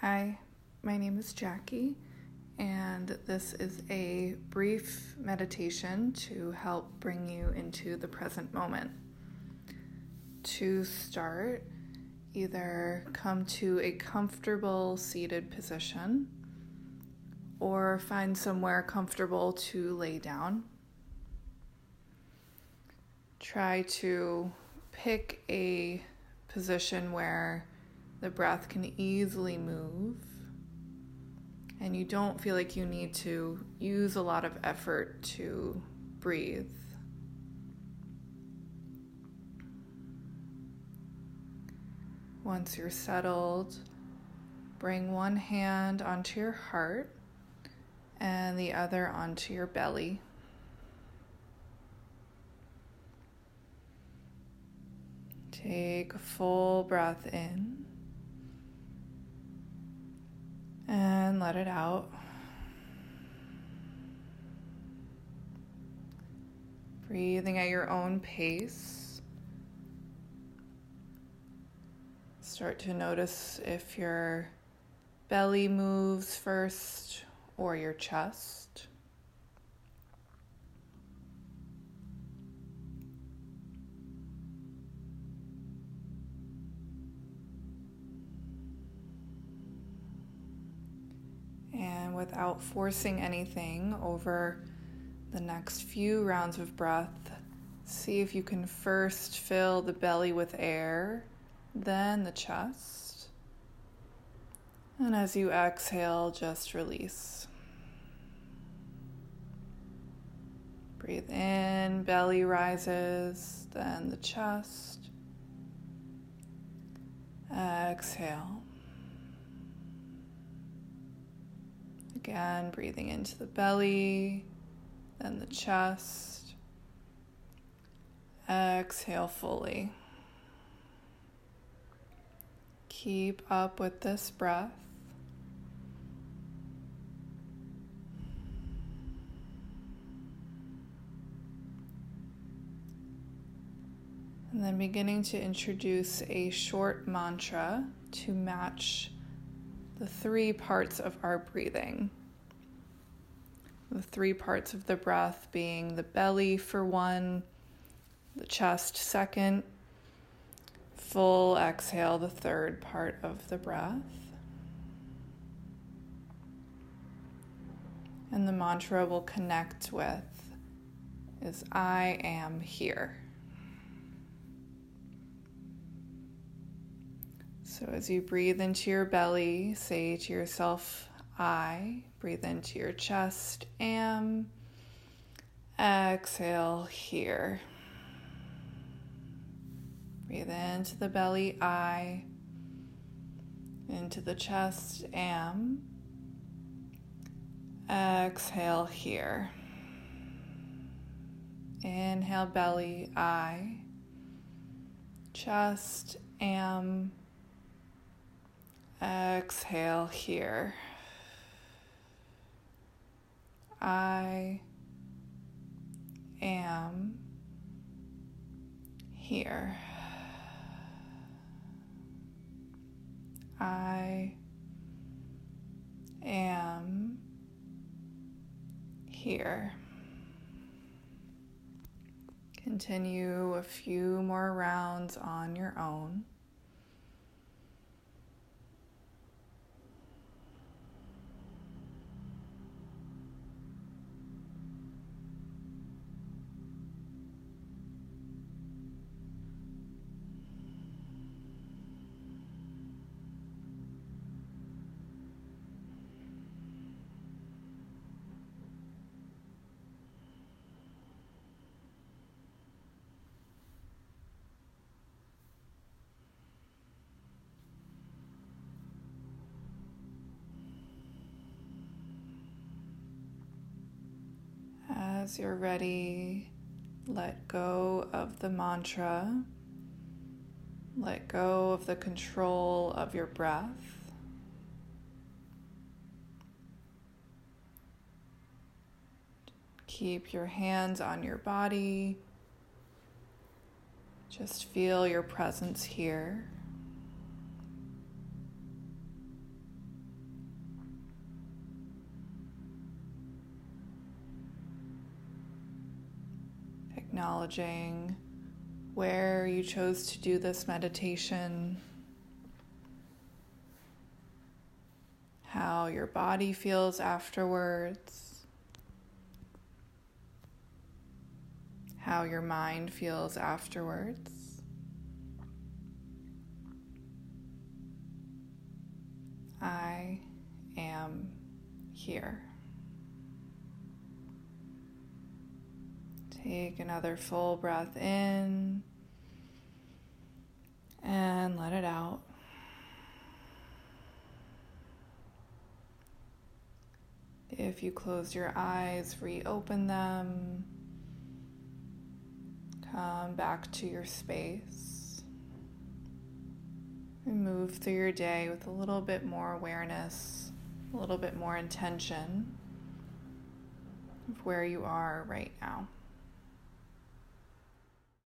Hi, my name is Jackie, and this is a brief meditation to help bring you into the present moment. To start, either come to a comfortable seated position or find somewhere comfortable to lay down. Try to pick a position where the breath can easily move and you don't feel like you need to use a lot of effort to breathe. Once you're settled, bring one hand onto your heart and the other onto your belly. Take a full breath in and let it out. Breathing at your own pace. Start to notice if your belly moves first or your chest. Without forcing anything over the next few rounds of breath, see if you can first fill the belly with air, then the chest. And as you exhale, just release. Breathe in, belly rises, then the chest. Exhale. Again, breathing into the belly, then the chest. Exhale fully. Keep up with this breath. And then beginning to introduce a short mantra to match the three parts of our breathing. The three parts of the breath being the belly for one, the chest second, full exhale, the third part of the breath. And the mantra will connect with is I am here. So as you breathe into your belly, say to yourself, I. Breathe into your chest, am. Exhale here. Breathe into the belly, I. Into the chest, am. Exhale here. Inhale, belly, I. Chest, am Exhale here. I am here. I am here. Continue a few more rounds on your own. As you're ready, let go of the mantra. Let go of the control of your breath. Keep your hands on your body. Just feel your presence here. Acknowledging where you chose to do this meditation, how your body feels afterwards, how your mind feels afterwards. I am here. Take another full breath in and let it out. If you close your eyes, reopen them. Come back to your space. And move through your day with a little bit more awareness, a little bit more intention of where you are right now.